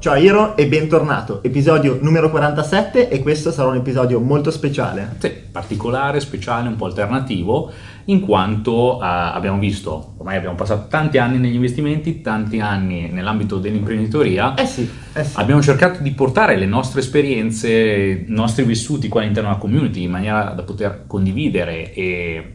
Ciao Iro e bentornato, episodio numero 47 e questo sarà un episodio molto speciale. Sì, particolare, speciale, un po' alternativo, in quanto eh, abbiamo visto, ormai abbiamo passato tanti anni negli investimenti, tanti anni nell'ambito dell'imprenditoria. Eh sì, eh sì. Abbiamo cercato di portare le nostre esperienze, i nostri vissuti qua all'interno della community in maniera da poter condividere e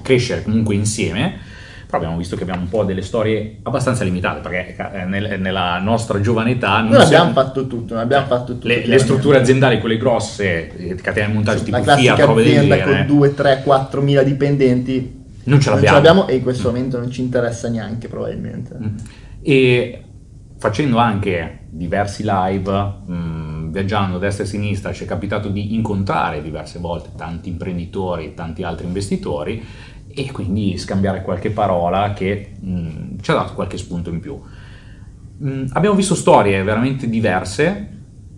crescere comunque insieme però abbiamo visto che abbiamo un po' delle storie abbastanza limitate perché eh, nel, nella nostra giovane età non, non abbiamo fatto tutto, non abbiamo fatto tutto le, le, strutture aziendali quelle grosse eh, catene di montaggio sì, tipo la FIA prove azienda con 2, 3, 4 mila dipendenti. Non ce l'abbiamo, non ce l'abbiamo. e in questo momento non ci interessa neanche probabilmente. Mm. e facendo anche diversi live mh, mm, viaggiando a destra e a sinistra ci è capitato di incontrare diverse volte tanti imprenditori tanti altri investitori e quindi scambiare qualche parola che mh, mm, ci ha dato qualche spunto in più. Mh, mm, abbiamo visto storie veramente diverse,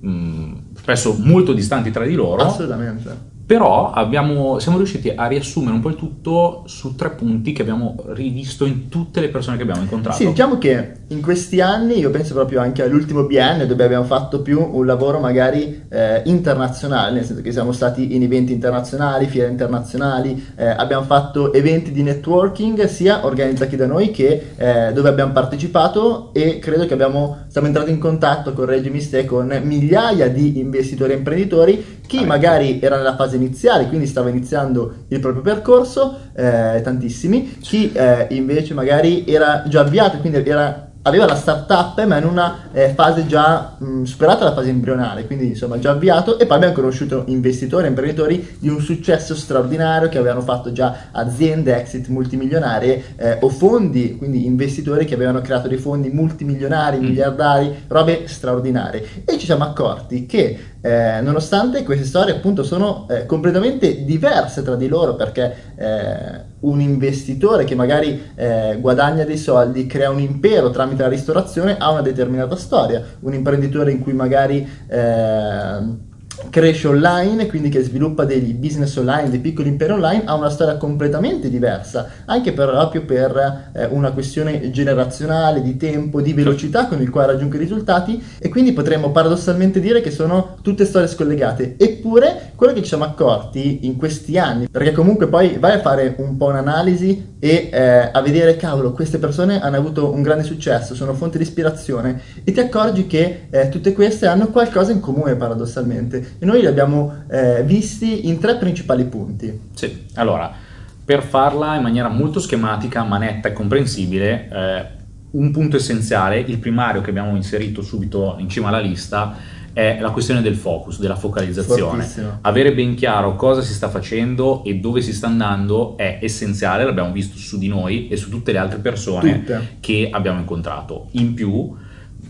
mh, mm, spesso molto distanti tra di loro. Assolutamente però abbiamo, siamo riusciti a riassumere un po' il tutto su tre punti che abbiamo rivisto in tutte le persone che abbiamo incontrato. Sì, diciamo che in questi anni, io penso proprio anche all'ultimo biennio, dove abbiamo fatto più un lavoro magari eh, internazionale, nel senso che siamo stati in eventi internazionali, fiere internazionali, eh, abbiamo fatto eventi di networking sia organizzati da noi che eh, dove abbiamo partecipato e credo che abbiamo, siamo entrati in contatto, correggimi se, con migliaia di investitori e imprenditori, chi ah, magari era nella fase iniziale, quindi stava iniziando il proprio percorso, eh, tantissimi, chi eh, invece magari era già avviato, quindi era aveva la startup ma in una eh, fase già mh, superata la fase embrionale, quindi insomma già avviato e poi abbiamo conosciuto investitori e imprenditori di un successo straordinario che avevano fatto già aziende exit multimilionarie eh, o fondi, quindi investitori che avevano creato dei fondi multimilionari, mm. miliardari, robe straordinarie e ci siamo accorti che eh, nonostante queste storie appunto sono eh, completamente diverse tra di loro perché eh, un investitore che magari eh, guadagna dei soldi, crea un impero tramite la ristorazione ha una determinata storia, un imprenditore in cui magari eh, cresce online, quindi che sviluppa degli business online, dei piccoli imperi online, ha una storia completamente diversa, anche per, proprio per eh, una questione generazionale, di tempo, di velocità con il quale raggiunge i risultati e quindi potremmo paradossalmente dire che sono tutte storie scollegate. Eppure quello che ci siamo accorti in questi anni, perché comunque poi vai a fare un po' un'analisi e eh, a vedere, cavolo, queste persone hanno avuto un grande successo, sono fonte di ispirazione e ti accorgi che eh, tutte queste hanno qualcosa in comune paradossalmente e noi li abbiamo eh, visti in tre principali punti. Sì, allora, per farla in maniera molto schematica, ma netta e comprensibile, eh, un punto essenziale, il primario che abbiamo inserito subito in cima alla lista, è la questione del focus, della focalizzazione. Fortissimo. Avere ben chiaro cosa si sta facendo e dove si sta andando è essenziale, l'abbiamo visto su di noi e su tutte le altre persone Tutte. che abbiamo incontrato. In più,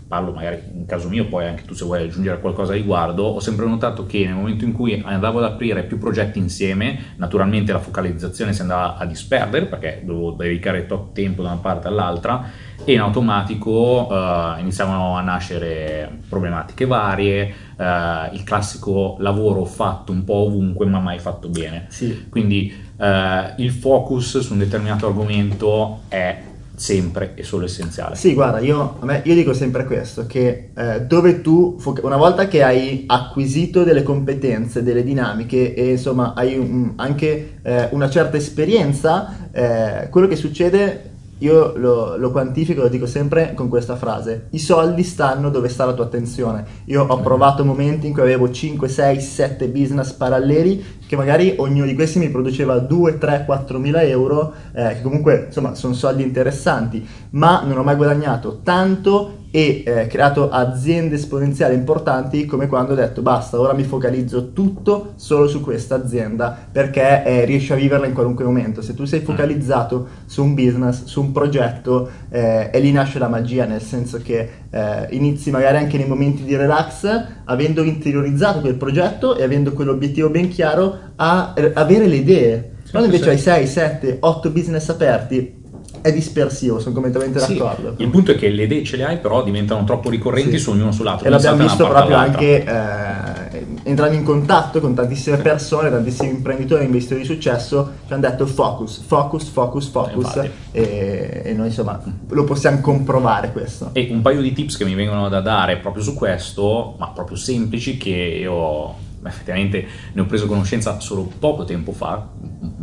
parlo magari in caso mio, poi anche tu se vuoi aggiungere qualcosa a riguardo, ho sempre notato che nel momento in cui andavo ad aprire più progetti insieme, naturalmente la focalizzazione si andava a disperdere perché dovevo dedicare tot tempo da una parte all'altra e in automatico uh, iniziavano a nascere problematiche varie, uh, il classico lavoro fatto un po' ovunque ma mai fatto bene. Sì. Quindi uh, il focus su un determinato argomento è sempre e solo essenziale. Sì, guarda, io, me, io dico sempre questo, che eh, dove tu, una volta che hai acquisito delle competenze, delle dinamiche e insomma hai un, anche eh, una certa esperienza, eh, quello che succede io lo, lo, quantifico, lo dico sempre con questa frase, i soldi stanno dove sta la tua attenzione. Io ho provato momenti in cui avevo 5, 6, 7 business paralleli che magari ognuno di questi mi produceva 2, 3, 4 mila euro, eh, che comunque insomma sono soldi interessanti, ma non ho mai guadagnato tanto e eh, creato aziende esponenziali importanti come quando ho detto basta, ora mi focalizzo tutto solo su questa azienda perché eh, riesci a viverla in qualunque momento. Se tu sei mm. focalizzato su un business, su un progetto, eh, e lì nasce la magia, nel senso che eh, inizi magari anche nei momenti di relax, avendo interiorizzato quel progetto e avendo quell'obiettivo ben chiaro, a avere le idee. Quando invece hai 6, 7, 8 business aperti, è dispersivo, sono completamente sì, d'accordo. Il punto è che le idee ce le hai, però diventano troppo ricorrenti sì. su ognuno sull'altro. E l'abbiamo visto proprio anche eh, entrando in contatto con tantissime persone, tantissimi imprenditori, investitori di successo, ci hanno detto focus, focus, focus, focus e, e, noi insomma lo possiamo comprovare questo. E un paio di tips che mi vengono da dare proprio su questo, ma proprio semplici, che io effettivamente ne ho preso conoscenza solo poco tempo fa,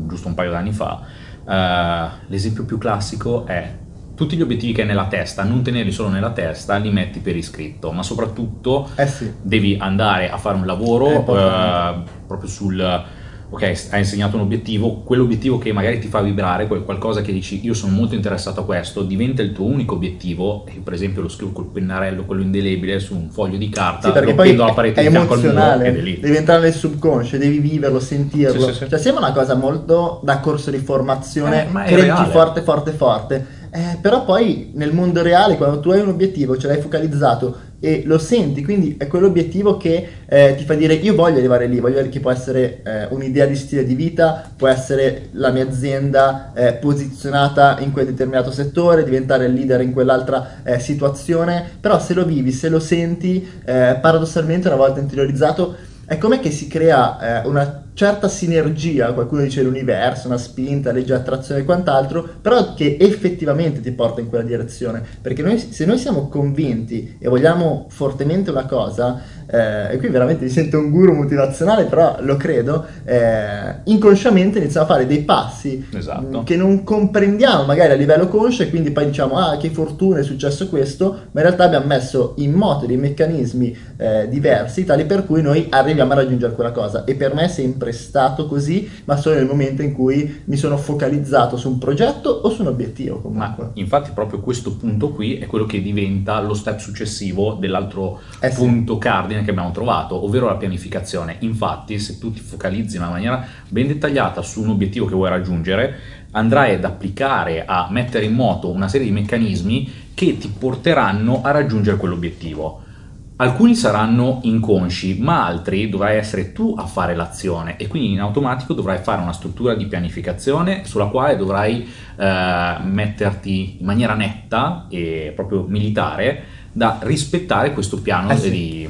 giusto un paio d'anni fa. Uh, l'esempio più classico è tutti gli obiettivi che hai nella testa, non tenerli solo nella testa, li metti per iscritto, ma soprattutto eh sì. devi andare a fare un lavoro eh, proprio sul ok, hai insegnato un obiettivo, quell'obiettivo che magari ti fa vibrare, qualcosa che dici io sono molto interessato a questo, diventa il tuo unico obiettivo, e per esempio lo scrivo col pennarello, quello indelebile, su un foglio di carta, sì, perché poi alla parete è emozionale, devi entrare nel subconscio, devi viverlo, sentirlo, sì, sì, cioè sembra una cosa molto da corso di formazione, eh, credi forte, forte, forte, eh, però poi nel mondo reale quando tu hai un obiettivo, ce l'hai focalizzato, e lo senti, quindi è quell'obiettivo che eh, ti fa dire io voglio arrivare lì, voglio che può essere eh, un'idea di stile di vita, può essere la mia azienda eh, posizionata in quel determinato settore, diventare il leader in quell'altra eh, situazione, però se lo vivi, se lo senti, eh, paradossalmente una volta interiorizzato, è come che si crea eh, una certa sinergia, qualcuno dice l'universo, una spinta, legge attrazione e quant'altro, però che effettivamente ti porta in quella direzione. Perché noi, se noi siamo convinti e vogliamo fortemente una cosa, eh, e qui veramente mi sento un guru motivazionale, però lo credo, eh, inconsciamente iniziamo a fare dei passi esatto. che non comprendiamo magari a livello conscio e quindi poi diciamo ah che fortuna è successo questo, ma in realtà abbiamo messo in moto dei meccanismi eh, diversi tali per cui noi arriviamo a raggiungere quella cosa e per me è sempre stato così, ma solo nel momento in cui mi sono focalizzato su un progetto o su un obiettivo comunque. Ma infatti proprio questo punto qui è quello che diventa lo step successivo dell'altro eh punto cardine che abbiamo trovato, ovvero la pianificazione. Infatti, se tu ti focalizzi in una maniera ben dettagliata su un obiettivo che vuoi raggiungere, andrai ad applicare, a mettere in moto una serie di meccanismi che ti porteranno a raggiungere quell'obiettivo. Alcuni saranno inconsci, ma altri dovrai essere tu a fare l'azione e quindi in automatico dovrai fare una struttura di pianificazione sulla quale dovrai eh, metterti in maniera netta e proprio militare da rispettare questo piano eh sì. di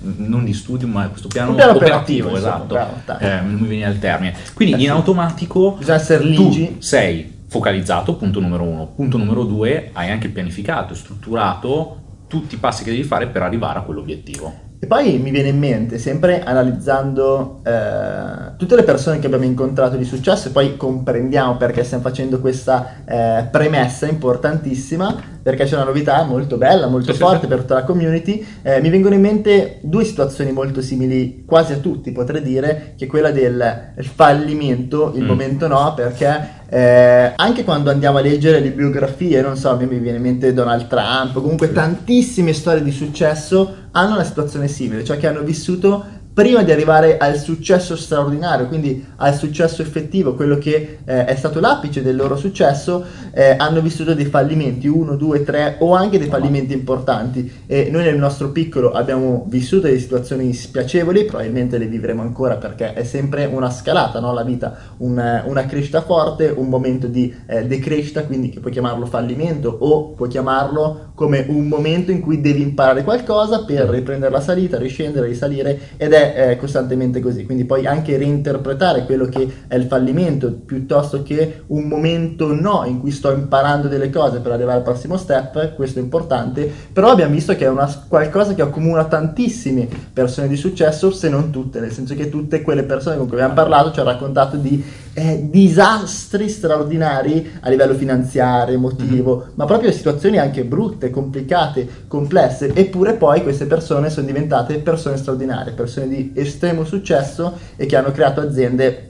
non di studio, ma questo piano, piano operativo, operativo esatto. Eh, non mi viene il termine. Quindi eh in automatico bisogna essere ligi. sei focalizzato, punto numero uno. Punto numero due, hai anche pianificato e strutturato tutti i passi che devi fare per arrivare a quell'obiettivo. E poi mi viene in mente, sempre analizzando eh, tutte le persone che abbiamo incontrato di successo, e poi comprendiamo perché stiamo facendo questa eh, premessa importantissima, perché c'è una novità molto bella, molto sì, forte sì. per tutta la community. Eh, mi vengono in mente due situazioni molto simili, quasi a tutti potrei dire, che è quella del fallimento, il mm. momento no, perché eh, anche quando andiamo a leggere le biografie, non so, a me mi viene in mente Donald Trump, comunque tantissime storie di successo hanno una situazione simile, cioè che hanno vissuto prima di arrivare al successo straordinario, quindi al successo effettivo, quello che eh, è stato l'apice del loro successo, eh, hanno vissuto dei fallimenti, uno, due, tre o anche dei fallimenti importanti. E noi nel nostro piccolo abbiamo vissuto delle situazioni spiacevoli, probabilmente le vivremo ancora perché è sempre una scalata, no? la vita, un, una crescita forte, un momento di eh, decrescita, quindi che puoi chiamarlo fallimento o puoi chiamarlo come un momento in cui devi imparare qualcosa per riprendere la salita, riscendere, risalire ed è eh, costantemente così, quindi poi anche reinterpretare quello che è il fallimento piuttosto che un momento no in cui sto imparando delle cose per arrivare al prossimo step, questo è importante, però abbiamo visto che è una, qualcosa che accomuna tantissime persone di successo, se non tutte, nel senso che tutte quelle persone con cui abbiamo parlato ci hanno raccontato di eh, disastri straordinari a livello finanziario, emotivo, mm-hmm. ma proprio situazioni anche brutte, complicate, complesse, eppure poi queste persone sono diventate persone straordinarie, persone di estremo successo e che hanno creato aziende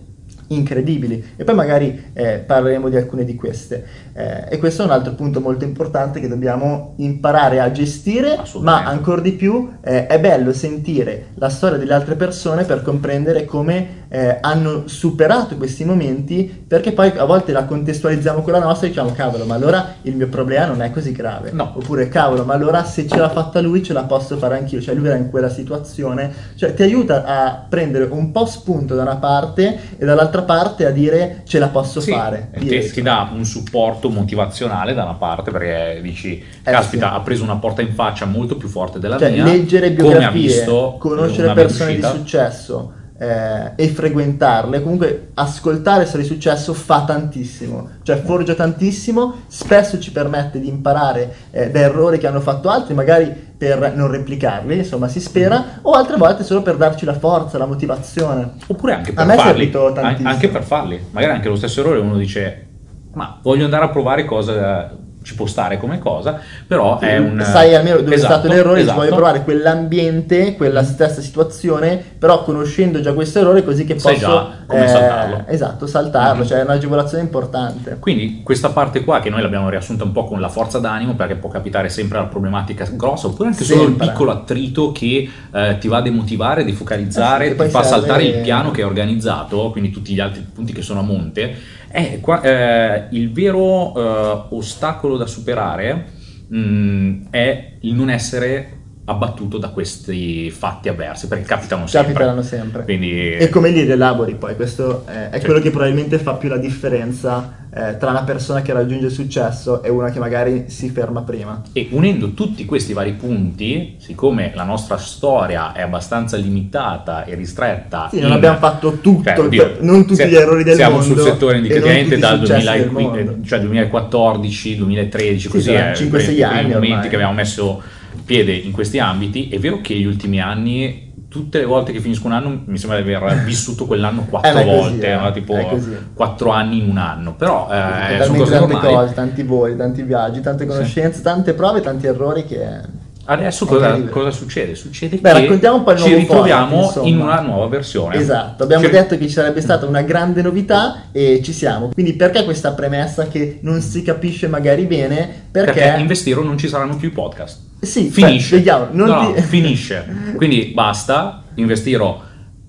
incredibili. E poi magari eh, parleremo di alcune di queste. Eh, e questo è un altro punto molto importante che dobbiamo imparare a gestire ma ancora di più eh, è bello sentire la storia delle altre persone per comprendere come eh, hanno superato questi momenti perché poi a volte la contestualizziamo con la nostra e diciamo cavolo ma allora il mio problema non è così grave No. oppure cavolo ma allora se ce l'ha fatta lui ce la posso fare anch'io cioè lui era in quella situazione cioè ti aiuta a prendere un po' spunto da una parte e dall'altra parte a dire ce la posso Sì, fare ti, ti dà un supporto motivazionale da una parte perché dici, Eh, caspita, sì. ha preso una porta in faccia molto più forte della Cioè, mia. leggere biografie, visto conoscere persone di successo eh, e frequentarle, comunque ascoltare storie di successo fa tantissimo, cioè forgia tantissimo, spesso ci permette di imparare eh, da errori che hanno fatto altri, magari per non replicarli, insomma si spera, o altre volte solo per darci la forza, la motivazione. Oppure anche A per farli. Anche per farli. Magari anche lo stesso errore uno dice, ma voglio andare a provare cosa ci può stare come cosa, però è un... Sai almeno dove Esatto, è stato l'errore, esatto. voglio provare quell'ambiente, quella stessa situazione, però conoscendo già questo errore così che Sai posso già come eh, saltarlo. Esatto, saltarlo, Mhm. cioè è un'agevolazione importante. Quindi questa parte qua che noi l'abbiamo riassunta un po' con la forza d'animo perché può capitare sempre la problematica grossa oppure anche solo il Sempre. piccolo attrito che eh, ti va a demotivare, defocalizzare, Eh sì, ti fa saltare il piano che è organizzato, quindi tutti gli altri punti che sono a monte. È qua- eh, il vero eh, ostacolo da superare mh, è il non essere abbattuto da questi fatti avversi perché capitano sempre. Capiteranno sempre. Quindi E come li rielabori poi? Questo eh, è Sì. quello che probabilmente fa più la differenza eh, tra una persona che raggiunge il successo e una che magari si ferma prima. E unendo tutti questi vari punti, siccome la nostra storia è abbastanza limitata e ristretta, Sì, non in- abbiamo fatto tutto, cioè, oddio, non tutti se- gli errori del siamo mondo sul settore indicativamente i dal successi del 2015, mondo. cioè 2014, 2013, Sì, così saranno è, 5-6 i primi anni momenti ormai. che abbiamo messo piede in questi ambiti. È vero che gli ultimi anni tutte le volte che finisco un anno mi sembra di aver vissuto quell'anno quattro Eh, è così, volte, eh, no? tipo quattro anni in un anno, però eh, sono cose tante normali. cose, tanti voli, tanti viaggi, tante conoscenze, tante prove, tanti errori che... Adesso cosa, cosa succede? Succede Beh, che raccontiamo un po' il ci nuovo ritroviamo format, in una nuova versione. Esatto, abbiamo Ci- detto che ci sarebbe stata una grande novità e ci siamo. Quindi perché questa premessa che non si capisce magari bene? Perché, perché in Vestiro non ci saranno più i podcast. Sì, Finisce. cioè, vediamo, non No, no, ti- finisce. Quindi basta, Investiro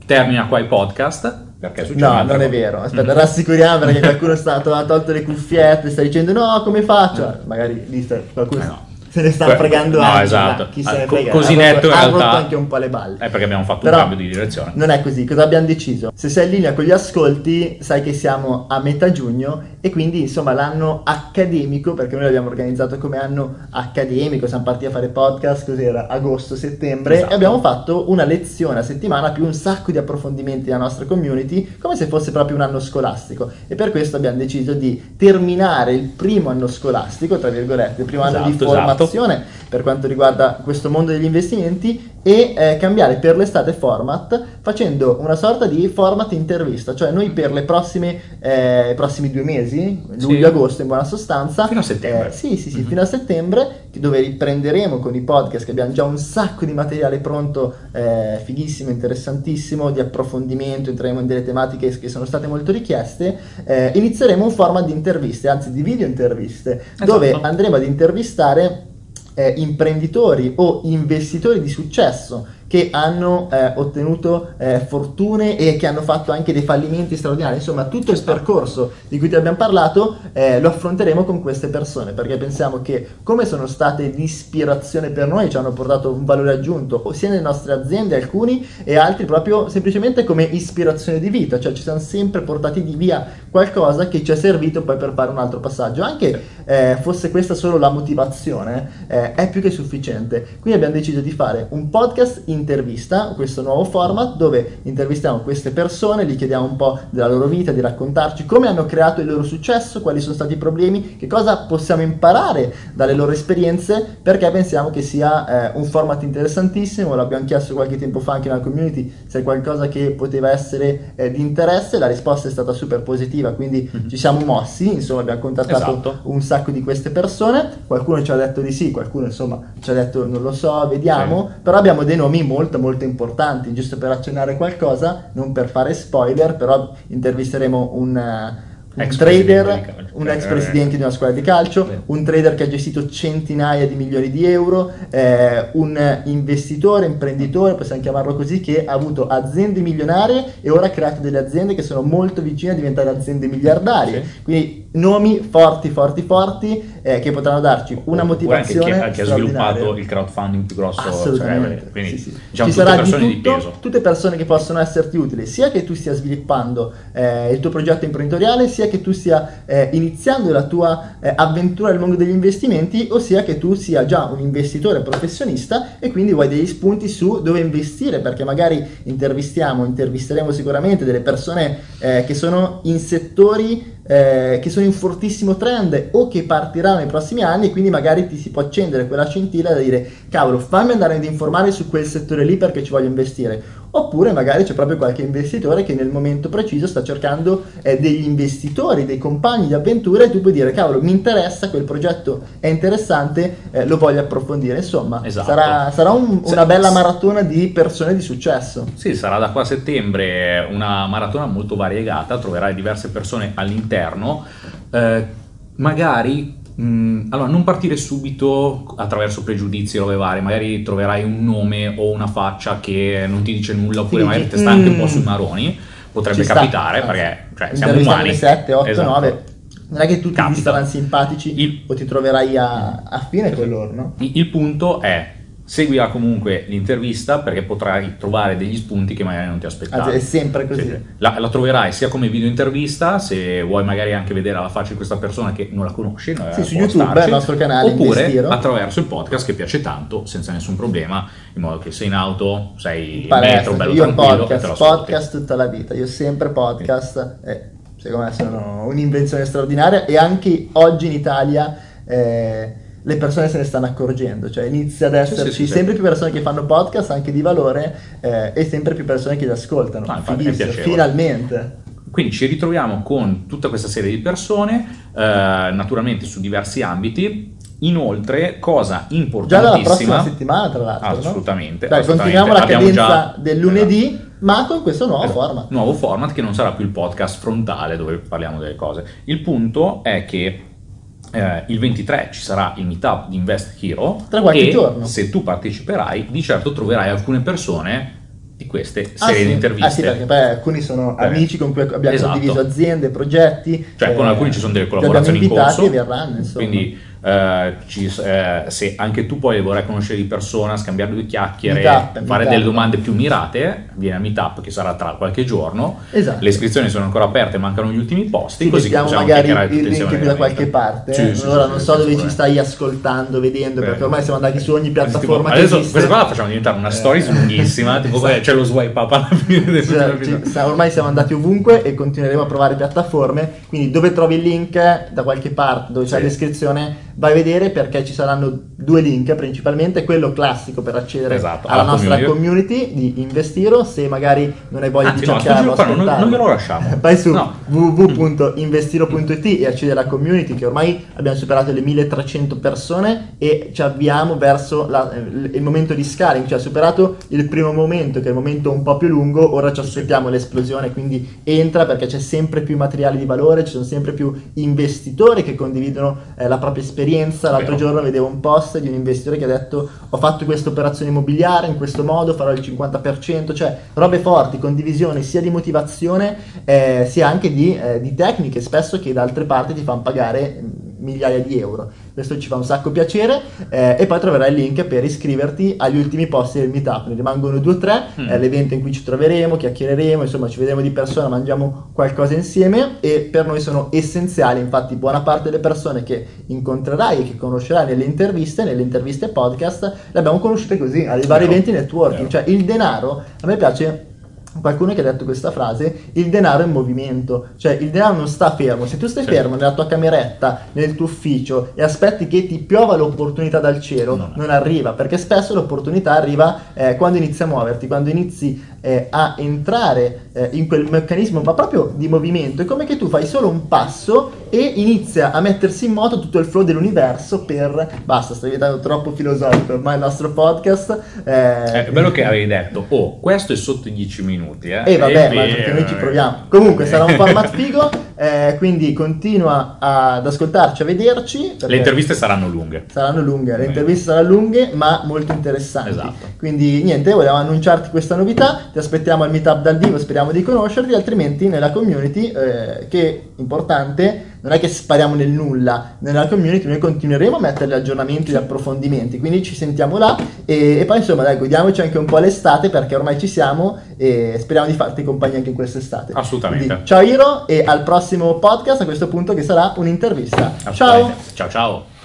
termina qua i podcast. Perché succede No, non è vero. Aspetta, Mm. rassicuriamo perché qualcuno è stato, ha tolto le cuffiette, sta dicendo no, come faccio? Magari lì sta- qualcuno Eh no. se ne sta Que- fregando no, anche. esatto. Chi se ne frega? così Ha netto in rotto- ha realtà- rotto anche un po' le balle. È perché abbiamo fatto Però un cambio di direzione. Non è così, cosa abbiamo deciso? Se sei in linea con gli ascolti, sai che siamo a metà giugno e quindi insomma l'anno accademico, perché noi l'abbiamo organizzato come anno accademico, siamo partiti a fare podcast, cos'era? Agosto-settembre Esatto. e abbiamo fatto una lezione a settimana più un sacco di approfondimenti della nostra community, come se fosse proprio un anno scolastico e per questo abbiamo deciso di terminare il primo anno scolastico, tra virgolette, il primo anno di Esatto, esatto. formazione per quanto riguarda questo mondo degli investimenti e eh, cambiare per l'estate format facendo una sorta di format intervista, cioè noi per le prossime eh, i prossimi due mesi, luglio-agosto in buona sostanza, Fino a settembre. eh, sì, sì, sì, Mhm. fino a settembre, dove riprenderemo con i podcast che abbiamo già un sacco di materiale pronto, eh, fighissimo, interessantissimo, di approfondimento, entreremo in delle tematiche che sono state molto richieste, eh, inizieremo un format di interviste, anzi di video interviste, Esatto. dove andremo ad intervistare eh, imprenditori o investitori di successo che hanno eh, ottenuto eh, fortune e che hanno fatto anche dei fallimenti straordinari. Insomma, tutto il percorso di cui ti abbiamo parlato eh, lo affronteremo con queste persone perché pensiamo che come sono state di ispirazione per noi, ci hanno portato un valore aggiunto, sia nelle nostre aziende alcuni e altri proprio semplicemente come ispirazione di vita, cioè ci siamo sempre portati di via qualcosa che ci è servito poi per fare un altro passaggio. Anche eh, fosse questa solo la motivazione, eh, è più che sufficiente. Quindi abbiamo deciso di fare un podcast intervista, questo nuovo format dove intervistiamo queste persone, gli chiediamo un po' della loro vita, di raccontarci come hanno creato il loro successo, quali sono stati i problemi, che cosa possiamo imparare dalle loro esperienze, perché pensiamo che sia eh, un format interessantissimo, l'abbiamo chiesto qualche tempo fa anche nella community se è qualcosa che poteva essere eh, di interesse, la risposta è stata super positiva, quindi Mhm. ci siamo mossi, insomma abbiamo contattato Esatto. un sacco di queste persone, qualcuno ci ha detto di sì, qualcuno insomma ci ha detto non lo so, vediamo, però abbiamo dei nomi molto molto importanti, giusto per accennare qualcosa, non per fare spoiler, però intervisteremo un, eh, un trader. Un ex Eh, presidente di una squadra di calcio, un trader che ha gestito centinaia di milioni di euro, eh, un investitore, imprenditore, possiamo chiamarlo così, che ha avuto aziende milionarie e ora ha creato delle aziende che sono molto vicine a diventare aziende miliardarie. Sì. Quindi nomi forti, forti, forti eh, che potranno darci una Oppure anche motivazione chi, ha- sviluppato il crowdfunding più grosso Assolutamente. cioè, quindi sì, sì. diciamo Ci tutte persone di di, tutto, peso tutte persone che possono esserti utili, sia che tu stia sviluppando eh, il tuo progetto imprenditoriale, sia che tu stia eh, iniziando la tua eh, avventura nel mondo degli investimenti, o sia che tu sia già un investitore professionista e quindi vuoi degli spunti su dove investire, perché magari intervistiamo, intervisteremo sicuramente delle persone eh, che sono in settori eh, che sono in fortissimo trend o che partiranno nei prossimi anni e quindi magari ti si può accendere quella scintilla da dire cavolo fammi andare ad informare su quel settore lì perché ci voglio investire oppure magari c'è proprio qualche investitore che nel momento preciso sta cercando eh, degli investitori, dei compagni di avventura e tu puoi dire cavolo mi interessa quel progetto è interessante eh, lo voglio approfondire insomma Esatto. sarà, sarà un- una bella maratona di persone di successo Sì, sarà da qua a settembre una maratona molto variegata, troverai diverse persone all'interno. Eh, magari, mh, allora, non partire subito attraverso pregiudizi e robe varie, magari troverai un nome o una faccia che non ti dice nulla, oppure Sì, magari ti sta anche un po' "Mm". sui maroni. Potrebbe capitare Anzi, perché cioè, siamo umani. le 7, 8, Esatto. 9 non è che tutti Capita. ti saranno simpatici Il- o ti troverai a, a fine con loro no? Il il punto è seguila comunque l'intervista perché potrai trovare degli spunti che magari non ti aspettavi. Anzi, è sempre così. Sì, sì. La, la troverai sia come video intervista, se vuoi magari anche vedere la faccia di questa persona che non la conosci, eh, Sì, su può YouTube, starci, il nostro canale, oppure Investiro. attraverso il podcast che piace tanto, senza nessun problema, in modo che sei in auto, sei in Palestra, metro, bello io tranquillo, e te podcast, podcast tutta la vita, io sempre podcast, e secondo me sono un'invenzione straordinaria e anche oggi in Italia eh, le persone se ne stanno accorgendo, cioè inizia ad esserci sì, sì, sempre più persone che fanno podcast anche di valore eh, e sempre più persone che li ascoltano, Ah, piacevole. finalmente. Quindi ci ritroviamo con tutta questa serie di persone, eh, naturalmente su diversi ambiti. Inoltre, cosa Già dalla importantissima, prossima settimana tra l'altro, no? Assolutamente, Dai, assolutamente. continuiamo la Abbiamo cadenza già- del lunedì, ma con questo nuovo Esatto. format. Nuovo format che non sarà più il podcast frontale dove parliamo delle cose. Il punto è che eh, il 23 ci sarà il meetup di Invest Hero Tra qualche e giorno. se tu parteciperai di certo troverai alcune persone di queste Ah, serie sì. di interviste. Ah, sì, perché poi alcuni sono Eh, amici con cui abbiamo esatto. condiviso aziende, progetti. Cioè, con eh, alcuni ci sono delle collaborazioni in corso. verranno, insomma. Quindi, eh, ci- eh, se anche tu poi vorrai conoscere di persona, scambiare due chiacchiere, Meetup, fare meetup. delle domande più mirate, vieni al meetup che sarà tra qualche giorno. Esatto. Le iscrizioni sono ancora aperte, mancano gli ultimi posti. Sì, così possiamo magari il link da qualche parte. Sì, sì, Ora sì, non so dove ci stai ascoltando, vedendo, perché ormai siamo andati su ogni Tipo, piattaforma che adesso questa qua la facciamo diventare una Eh. lunghissima, tipo Esatto. c'è lo swipe up alla fine Cioè, ormai siamo andati ovunque e continueremo a provare piattaforme. Quindi, dove trovi il link da qualche parte dove c'è la descrizione, vai a vedere perché ci saranno due link principalmente. Quello classico per accedere Esatto, alla, alla nostra community. community di Investiro. Se magari non hai voglia Anzi, di no, cercarlo, giro qua non- non glielo lasciamo. Vai su No. www.investiro.it e accedi alla community che ormai abbiamo superato le 1300 persone e ci avviamo verso la- eh, il momento di scaling, cioè superato il primo momento che è il momento un po' più lungo, ora ci aspettiamo l'esplosione, quindi entra perché c'è sempre più materiale di valore, ci sono sempre più investitori che condividono eh, la propria esperienza. L'altro Vero. giorno vedevo un post di un investitore che ha detto ho fatto questa operazione immobiliare in questo modo, farò il 50%, cioè robe forti, condivisione sia di motivazione eh, sia anche di, eh, di tecniche spesso che da altre parti ti fanno pagare mm, migliaia di euro. Questo ci fa un sacco piacere eh, e poi troverai il link per iscriverti agli ultimi posti del meetup. Ne rimangono due o tre, Mm. è l'evento in cui ci troveremo, chiacchiereremo, insomma ci vedremo di persona, mangiamo qualcosa insieme e per noi sono essenziali, infatti buona parte delle persone che incontrerai e che conoscerai nelle interviste, nelle interviste podcast, le abbiamo conosciute così, ai vari eventi networking, Vero. cioè il denaro, a me piace qualcuno che ha detto questa frase, il denaro è in movimento, cioè il denaro non sta fermo, se tu stai Sì. fermo nella tua cameretta, nel tuo ufficio e aspetti che ti piova l'opportunità dal cielo, No. non arriva, perché spesso l'opportunità arriva eh, quando inizi a muoverti, quando inizi eh, a entrare eh, in quel meccanismo, ma proprio di movimento, è come che tu fai solo un passo e inizia a mettersi in moto tutto il flow dell'universo per... Basta, sto diventando troppo filosofico, ormai il nostro podcast... eh, Eh, È bello che avevi detto, oh, questo è sotto i 10 minuti. Eh, e vabbè, ma perché noi ci eh. proviamo. Comunque sarà un format figo. eh, quindi continua ad ascoltarci, a vederci. Le interviste saranno lunghe. Saranno lunghe, le interviste saranno lunghe ma molto interessanti. Esatto. Quindi niente, volevamo annunciarti questa novità, ti aspettiamo al meetup dal vivo, speriamo di conoscerti, altrimenti nella community, eh, che importante, non è che spariamo nel nulla, nella community noi continueremo a mettere gli aggiornamenti, gli approfondimenti, quindi ci sentiamo là e, e poi insomma dai, godiamoci anche un po' l'estate perché ormai ci siamo e speriamo di farti compagnia anche in quest'estate. Assolutamente. Quindi, ciao Iro e al prossimo podcast a questo punto che sarà un'intervista. Ciao! Ciao ciao!